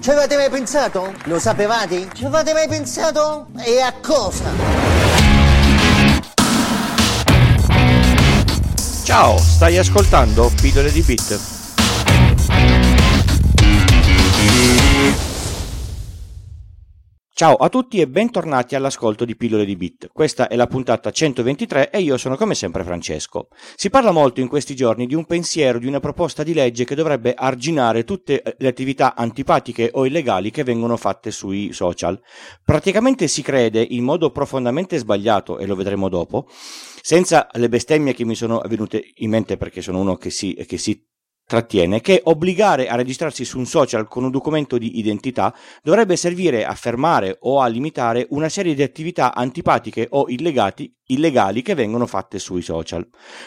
Ci avete mai pensato? Lo sapevate? Ci avete mai pensato? E a cosa? Ciao, stai ascoltando Pillole di Bit. Ciao a tutti e bentornati all'ascolto di Pillole di Bit. Questa è la puntata 123 e io sono come sempre Francesco. Si parla molto in questi giorni di un pensiero, di una proposta di legge che dovrebbe arginare tutte le attività antipatiche o illegali che vengono fatte sui social. Praticamente si crede in modo profondamente sbagliato, e lo vedremo dopo, senza le bestemmie che mi sono venute in mente perché sono uno che si, che si trattiene che obbligare a registrarsi su un social con un documento di identità dovrebbe servire a fermare o a limitare una serie di attività antipatiche o illegali che vengono fatte sui social.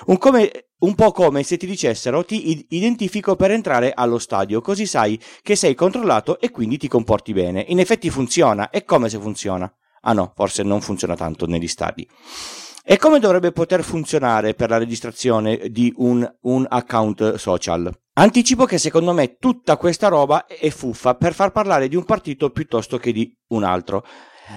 Un, come, un po' come se ti dicessero ti identifico per entrare allo stadio, così sai che sei controllato e quindi ti comporti bene. In effetti funziona, è come se funziona. Ah no, forse non funziona tanto negli stadi. E come dovrebbe poter funzionare per la registrazione di un, un account social? Anticipo che secondo me tutta questa roba è fuffa per far parlare di un partito piuttosto che di un altro.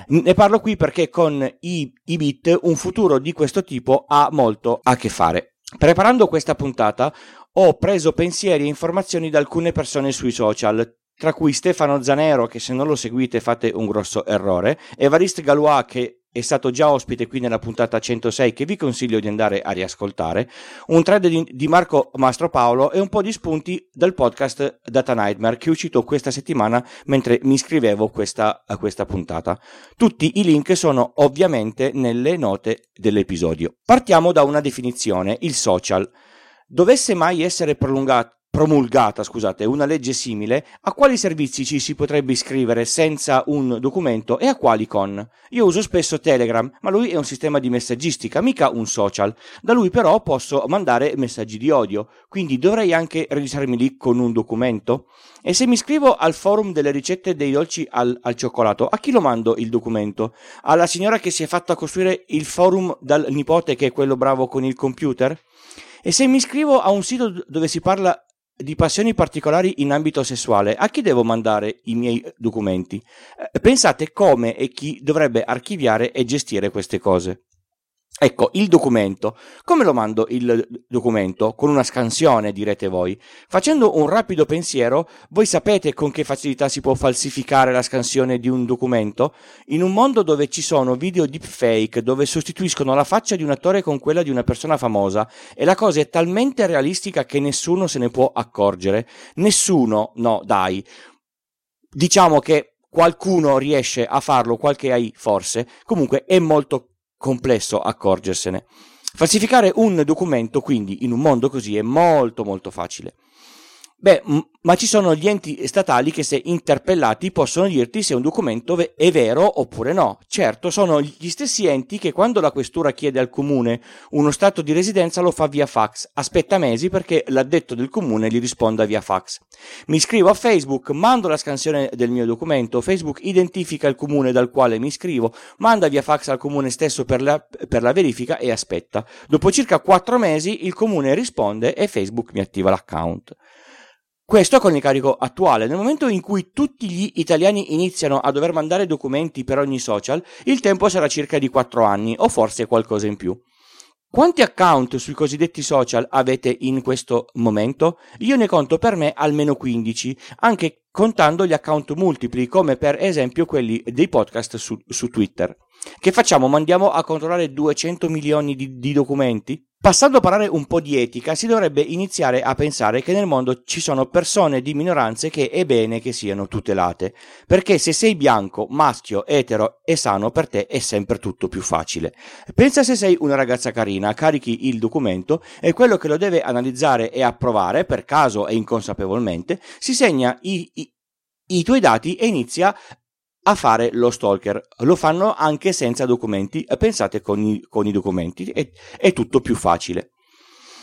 Ne parlo qui perché con i, i bit un futuro di questo tipo ha molto a che fare. Preparando questa puntata ho preso pensieri e informazioni da alcune persone sui social, tra cui Stefano Zanero, che se non lo seguite fate un grosso errore, Evariste Galois, che è stato già ospite qui nella puntata 106 che vi consiglio di andare a riascoltare, un thread di, Marco Mastro Paolo e un po' di spunti dal podcast Data Nightmare che è uscito questa settimana mentre mi scrivevo questa, a questa puntata. Tutti i link sono ovviamente nelle note dell'episodio. Partiamo da una definizione, il social. Dovesse mai essere prolungato promulgata scusate, una legge simile, a quali servizi ci si potrebbe iscrivere senza un documento e a quali con? Io uso spesso Telegram, ma lui è un sistema di messaggistica, mica un social. Da lui però posso mandare messaggi di odio, quindi dovrei anche registrarmi lì con un documento? E se mi iscrivo al forum delle ricette dei dolci al, al cioccolato, a chi lo mando il documento? Alla signora che si è fatta costruire il forum dal nipote che è quello bravo con il computer? E se mi iscrivo a un sito dove si parla di passioni particolari in ambito sessuale, a chi devo mandare i miei documenti? Eh, pensate come e chi dovrebbe archiviare e gestire queste cose. Ecco, il documento. Come lo mando il documento? Con una scansione, direte voi. Facendo un rapido pensiero, voi sapete con che facilità si può falsificare la scansione di un documento? In un mondo dove ci sono video deepfake, dove sostituiscono la faccia di un attore con quella di una persona famosa, e la cosa è talmente realistica che nessuno se ne può accorgere. Nessuno, no, dai. Diciamo che qualcuno riesce a farlo, qualche AI forse, comunque è molto complesso accorgersene. Falsificare un documento, quindi, in un mondo così è molto molto facile. Beh, m- ma ci sono gli enti statali che se interpellati possono dirti se un documento ve- è vero oppure no. Certo, sono gli stessi enti che quando la questura chiede al comune uno stato di residenza lo fa via fax, aspetta mesi perché l'addetto del comune gli risponda via fax. Mi iscrivo a Facebook, mando la scansione del mio documento, Facebook identifica il comune dal quale mi iscrivo, manda via fax al comune stesso per la, per la verifica e aspetta. Dopo circa 4 mesi il comune risponde e Facebook mi attiva l'account. Questo con il carico attuale. Nel momento in cui tutti gli italiani iniziano a dover mandare documenti per ogni social, il tempo sarà circa di 4 anni o forse qualcosa in più. Quanti account sui cosiddetti social avete in questo momento? Io ne conto per me almeno 15, anche contando gli account multipli, come per esempio quelli dei podcast su, su Twitter. Che facciamo? Mandiamo a controllare 200 milioni di, di documenti? Passando a parlare un po' di etica, si dovrebbe iniziare a pensare che nel mondo ci sono persone di minoranze che è bene che siano tutelate, perché se sei bianco, maschio, etero e sano per te è sempre tutto più facile. Pensa se sei una ragazza carina, carichi il documento e quello che lo deve analizzare e approvare, per caso e inconsapevolmente, si segna i, i, i tuoi dati e inizia a fare lo stalker. Lo fanno anche senza documenti. Pensate con i, con i documenti, è, è tutto più facile.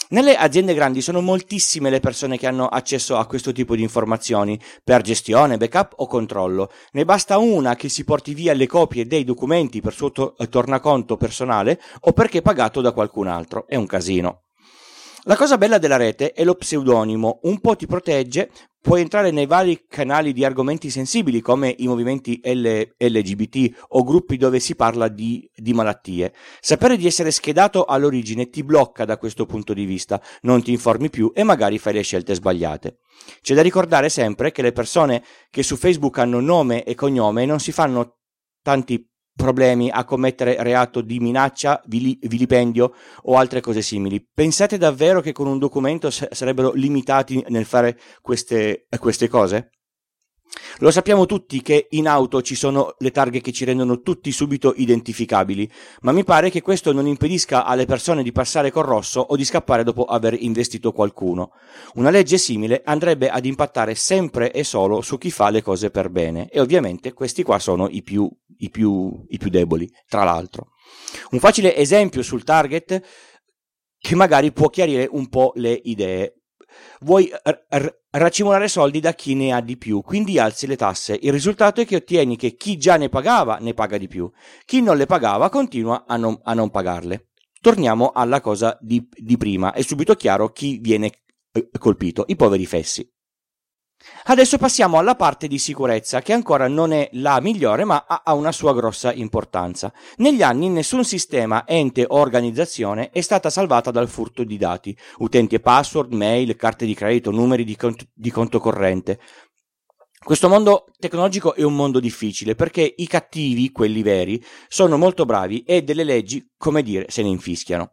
Nelle aziende grandi sono moltissime le persone che hanno accesso a questo tipo di informazioni per gestione, backup o controllo. Ne basta una che si porti via le copie dei documenti per suo to- tornaconto personale o perché pagato da qualcun altro. È un casino. La cosa bella della rete è lo pseudonimo, un po' ti protegge puoi entrare nei vari canali di argomenti sensibili come i movimenti L- LGBT o gruppi dove si parla di, di, malattie. Sapere di essere schedato all'origine ti blocca da questo punto di vista, non ti informi più e magari fai le scelte sbagliate. C'è da ricordare sempre che le persone che su Facebook hanno nome e cognome non si fanno tanti problemi a commettere reato di minaccia, vilipendio o altre cose simili. Pensate davvero che con un documento sarebbero limitati nel fare queste, queste cose? Lo sappiamo tutti che in auto ci sono le targhe che ci rendono tutti subito identificabili, ma mi pare che questo non impedisca alle persone di passare col rosso o di scappare dopo aver investito qualcuno. Una legge simile andrebbe ad impattare sempre e solo su chi fa le cose per bene, e ovviamente questi qua sono i più, i più, i più deboli, tra l'altro. Un facile esempio sul target che magari può chiarire un po' le idee vuoi r- r- racimolare soldi da chi ne ha di più, quindi alzi le tasse. Il risultato è che ottieni che chi già ne pagava ne paga di più, chi non le pagava continua a non, a non pagarle. Torniamo alla cosa di, di prima, è subito chiaro chi viene eh, colpito, i poveri fessi. Adesso passiamo alla parte di sicurezza, che ancora non è la migliore, ma ha una sua grossa importanza. Negli anni nessun sistema, ente o organizzazione è stata salvata dal furto di dati, utenti e password, mail, carte di credito, numeri di conto, di conto corrente. Questo mondo tecnologico è un mondo difficile perché i cattivi, quelli veri, sono molto bravi e delle leggi, come dire, se ne infischiano.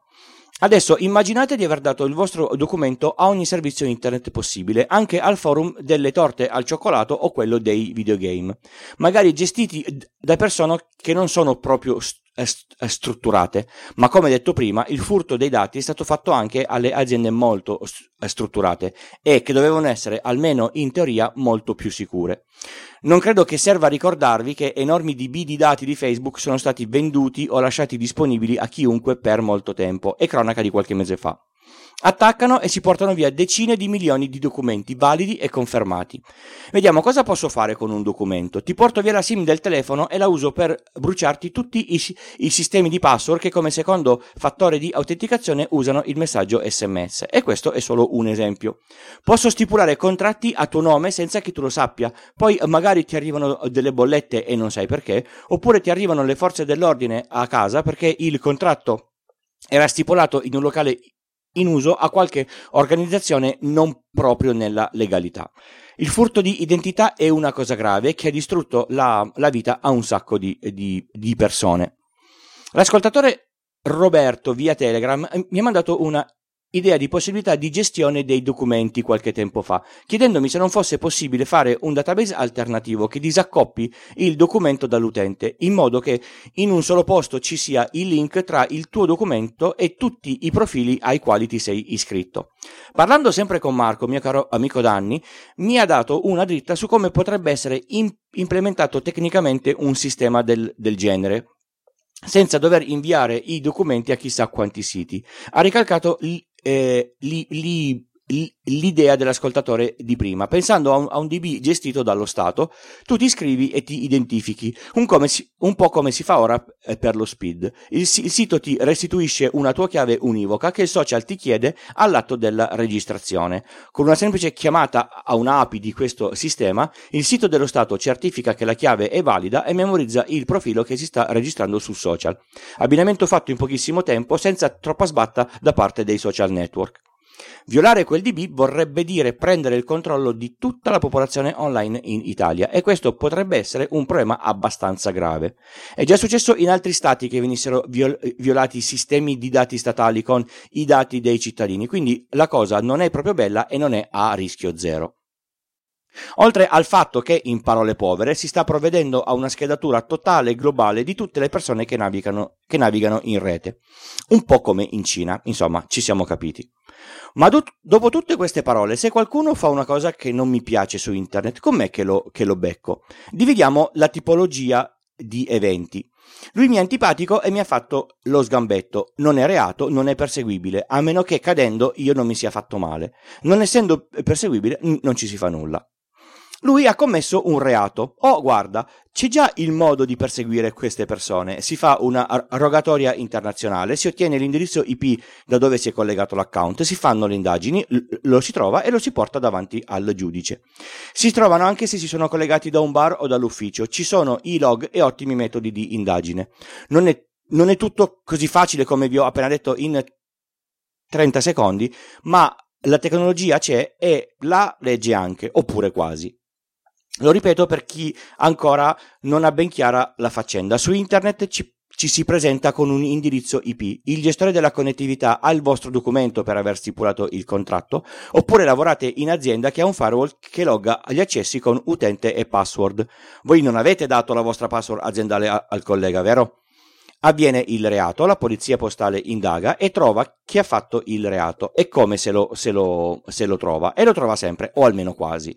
Adesso immaginate di aver dato il vostro documento a ogni servizio internet possibile, anche al forum delle torte al cioccolato o quello dei videogame, magari gestiti da persone che non sono proprio strutturate, ma come detto prima, il furto dei dati è stato fatto anche alle aziende molto strutturate e che dovevano essere, almeno in teoria, molto più sicure. Non credo che serva ricordarvi che enormi DB di dati di Facebook sono stati venduti o lasciati disponibili a chiunque per molto tempo, è cronaca di qualche mese fa attaccano e si portano via decine di milioni di documenti validi e confermati. Vediamo cosa posso fare con un documento. Ti porto via la SIM del telefono e la uso per bruciarti tutti i, i sistemi di password che come secondo fattore di autenticazione usano il messaggio SMS. E questo è solo un esempio. Posso stipulare contratti a tuo nome senza che tu lo sappia, poi magari ti arrivano delle bollette e non sai perché, oppure ti arrivano le forze dell'ordine a casa perché il contratto era stipulato in un locale in uso a qualche organizzazione non proprio nella legalità. Il furto di identità è una cosa grave che ha distrutto la, la vita a un sacco di, di, di persone. L'ascoltatore Roberto via Telegram eh, mi ha mandato una idea di possibilità di gestione dei documenti qualche tempo fa, chiedendomi se non fosse possibile fare un database alternativo che disaccoppi il documento dall'utente, in modo che in un solo posto ci sia il link tra il tuo documento e tutti i profili ai quali ti sei iscritto. Parlando sempre con Marco, mio caro amico Danni, mi ha dato una dritta su come potrebbe essere in- implementato tecnicamente un sistema del, del genere senza dover inviare i documenti a chissà quanti siti. Ha ricalcato eh, li, li l'idea dell'ascoltatore di prima, pensando a un, a un, DB gestito dallo Stato, tu ti iscrivi e ti identifichi, un, si, un po' come si fa ora eh, per lo SPID. Il, il, sito ti restituisce una tua chiave univoca che il social ti chiede all'atto della registrazione. Con una semplice chiamata a un'API di questo sistema, il sito dello Stato certifica che la chiave è valida e memorizza il profilo che si sta registrando sul social. Abbinamento fatto in pochissimo tempo senza troppa sbatta da parte dei social network. Violare quel DB vorrebbe dire prendere il controllo di tutta la popolazione online in Italia e questo potrebbe essere un problema abbastanza grave. È già successo in altri stati che venissero viol- violati i sistemi di dati statali con i dati dei cittadini, quindi la cosa non è proprio bella e non è a rischio zero. Oltre al fatto che, in parole povere, si sta provvedendo a una schedatura totale e globale di tutte le persone che navigano, che navigano in rete. Un po' come in Cina, insomma, ci siamo capiti. Ma do- dopo tutte queste parole, se qualcuno fa una cosa che non mi piace su internet, com'è che lo, che lo becco? Dividiamo la tipologia di eventi. Lui mi è antipatico e mi ha fatto lo sgambetto. Non è reato, non è perseguibile, a meno che cadendo io non mi sia fatto male. Non essendo perseguibile, non ci si fa nulla. Lui ha commesso un reato. Oh, guarda, c'è già il modo di perseguire queste persone. Si fa una rogatoria internazionale, si ottiene l'indirizzo IP da dove si è collegato l'account, si fanno le indagini, lo si trova e lo si porta davanti al giudice. Si trovano anche se si sono collegati da un bar o dall'ufficio. Ci sono i log e ottimi metodi di indagine. Non è, non è tutto così facile come vi ho appena detto in 30 secondi, ma la tecnologia c'è e la legge anche, oppure quasi. Lo ripeto per chi ancora non ha ben chiara la faccenda. Su internet ci, ci, si presenta con un indirizzo IP. Il gestore della connettività ha il vostro documento per aver stipulato il contratto, oppure lavorate in azienda che ha un firewall che logga gli accessi con utente e password. Voi non avete dato la vostra password aziendale a, al collega, vero? Avviene il reato, la polizia postale indaga e trova chi ha fatto il reato e come se lo, se lo, se lo trova. E lo trova sempre, o almeno quasi.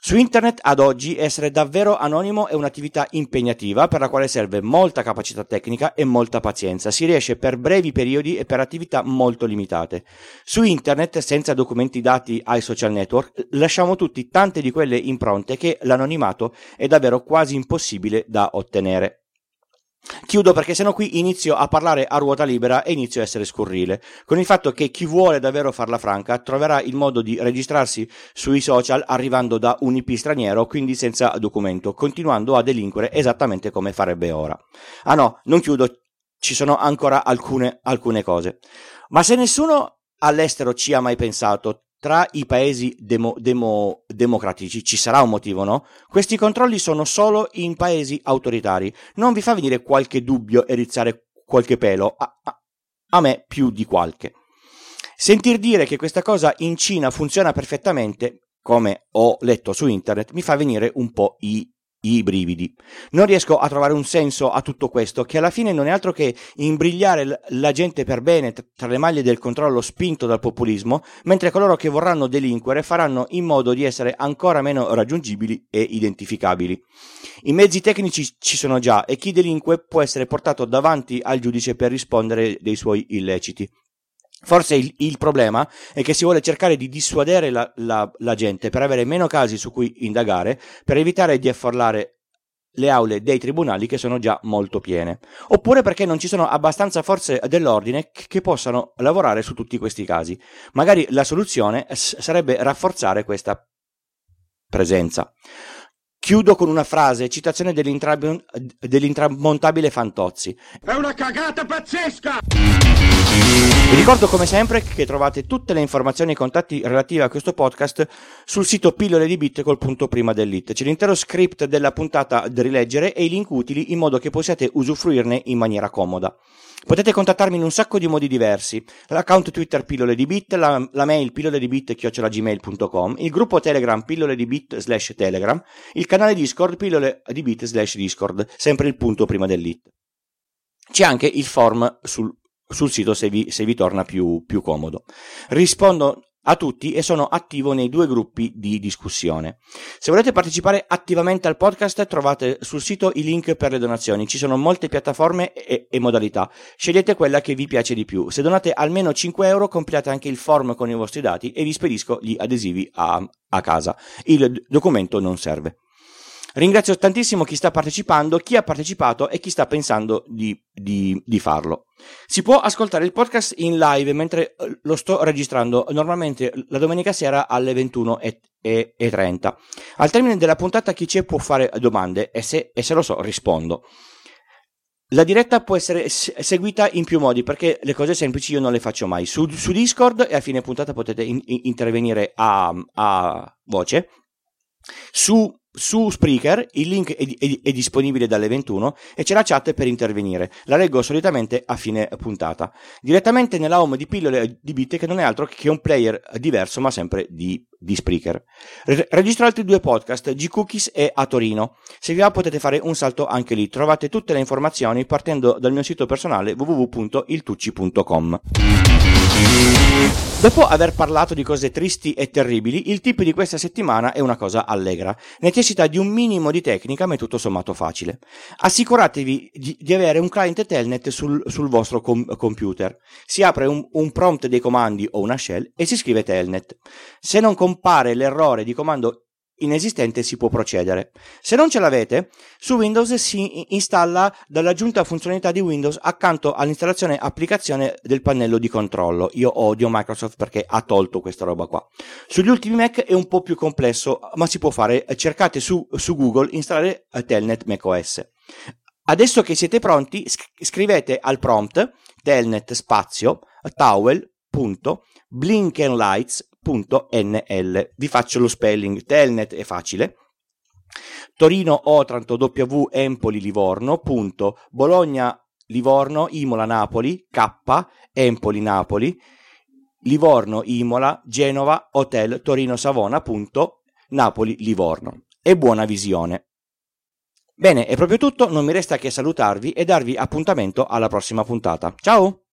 Su internet ad oggi essere davvero anonimo è un'attività impegnativa per la quale serve molta capacità tecnica e molta pazienza. Si riesce per brevi periodi e per attività molto limitate. Su internet, senza documenti dati ai social network, lasciamo tutti tante di quelle impronte che l'anonimato è davvero quasi impossibile da ottenere. Chiudo perché sennò qui inizio a parlare a ruota libera e inizio a essere scurrile, con il fatto che chi vuole davvero farla franca troverà il modo di registrarsi sui social arrivando da un IP straniero, quindi senza documento, continuando a delinquere esattamente come farebbe ora. Ah no, non chiudo, ci sono ancora alcune, alcune cose. Ma se nessuno all'estero ci ha mai pensato, tra i paesi demo, demo, democratici ci sarà un motivo, no? Questi controlli sono solo in paesi autoritari. Non vi fa venire qualche dubbio e rizzare qualche pelo? A, a, a me più di qualche. Sentir dire che questa cosa in Cina funziona perfettamente, come ho letto su internet, mi fa venire un po' i i brividi. Non riesco a trovare un senso a tutto questo, che alla fine non è altro che imbrigliare la gente per bene tra le maglie del controllo spinto dal populismo, mentre coloro che vorranno delinquere faranno in modo di essere ancora meno raggiungibili e identificabili. I mezzi tecnici ci sono già e chi delinque può essere portato davanti al giudice per rispondere dei suoi illeciti. Forse il, il, problema è che si vuole cercare di dissuadere la, la, la, gente per avere meno casi su cui indagare, per evitare di affollare le aule dei tribunali che sono già molto piene, oppure perché non ci sono abbastanza forze dell'ordine che, possano lavorare su tutti questi casi. Magari la soluzione sarebbe rafforzare questa presenza. Chiudo con una frase, citazione dell'intramontabile Fantozzi. È una cagata pazzesca! Vi ricordo come sempre che trovate tutte le informazioni e i contatti relativi a questo podcast sul sito pillole di bit col punto prima dell'it. C'è l'intero script della puntata da rileggere e i link utili in modo che possiate usufruirne in maniera comoda. Potete contattarmi in un sacco di modi diversi. L'account Twitter pillole di bit, la, la mail pillole di bit chiocciolagmail.com, il gruppo Telegram pillole di bit slash Telegram, il canale Discord pillole di bit slash Discord, sempre il punto prima dell'it. C'è anche il form sul sul sito se vi, se vi torna più, più comodo. Rispondo a tutti e sono attivo nei due gruppi di discussione. Se volete partecipare attivamente al podcast trovate sul sito i link per le donazioni, ci sono molte piattaforme e, e modalità, scegliete quella che vi piace di più. Se donate almeno 5 euro compilate anche il form con i vostri dati e vi spedisco gli adesivi a, a casa. Il documento non serve. Ringrazio tantissimo chi sta partecipando, chi ha partecipato e chi sta pensando di, di, di, farlo. Si può ascoltare il podcast in live mentre eh, lo sto registrando normalmente la domenica sera alle 21.30. Al termine della puntata chi c'è può fare domande e se, e se lo so rispondo. La diretta può essere seguita in più modi perché le cose semplici io non le faccio mai. Su, su Discord e a fine puntata potete in, in, intervenire a, a voce. Su su Spreaker il link è, è, è, disponibile dalle 21 e c'è la chat per intervenire. La leggo solitamente a fine puntata. Direttamente nella home di pillole di bit che non è altro che un player diverso ma sempre di, di Spreaker. Re- registro altri due podcast, G-Cookies e A Torino. Se vi va potete fare un salto anche lì. Trovate tutte le informazioni partendo dal mio sito personale www.iltucci.com. Dopo aver parlato di cose tristi e terribili, il tip di questa settimana è una cosa allegra. Necessita di un minimo di tecnica, ma è tutto sommato facile. Assicuratevi di, di avere un client telnet sul, sul vostro com- computer. Si apre un, un, prompt dei comandi o una shell e si scrive telnet. Se non compare l'errore di comando inesistente si può procedere. Se non ce l'avete, su Windows si installa dall'aggiunta funzionalità di Windows accanto all'installazione applicazione del pannello di controllo. Io odio Microsoft perché ha tolto questa roba qua. Sugli ultimi Mac è un po' più complesso, ma si può fare. Cercate su, su Google installare Telnet macOS. Adesso che siete pronti, scrivete al prompt telnet spazio towel.blinkenlights.nl. Vi faccio lo spelling, telnet è facile. Torino Otranto W Empoli Livorno punto Bologna Livorno Imola Napoli K Empoli Napoli Livorno Imola Genova Hotel Torino Savona punto Napoli Livorno e buona visione. Bene, è proprio tutto, non mi resta che salutarvi e darvi appuntamento alla prossima puntata. Ciao!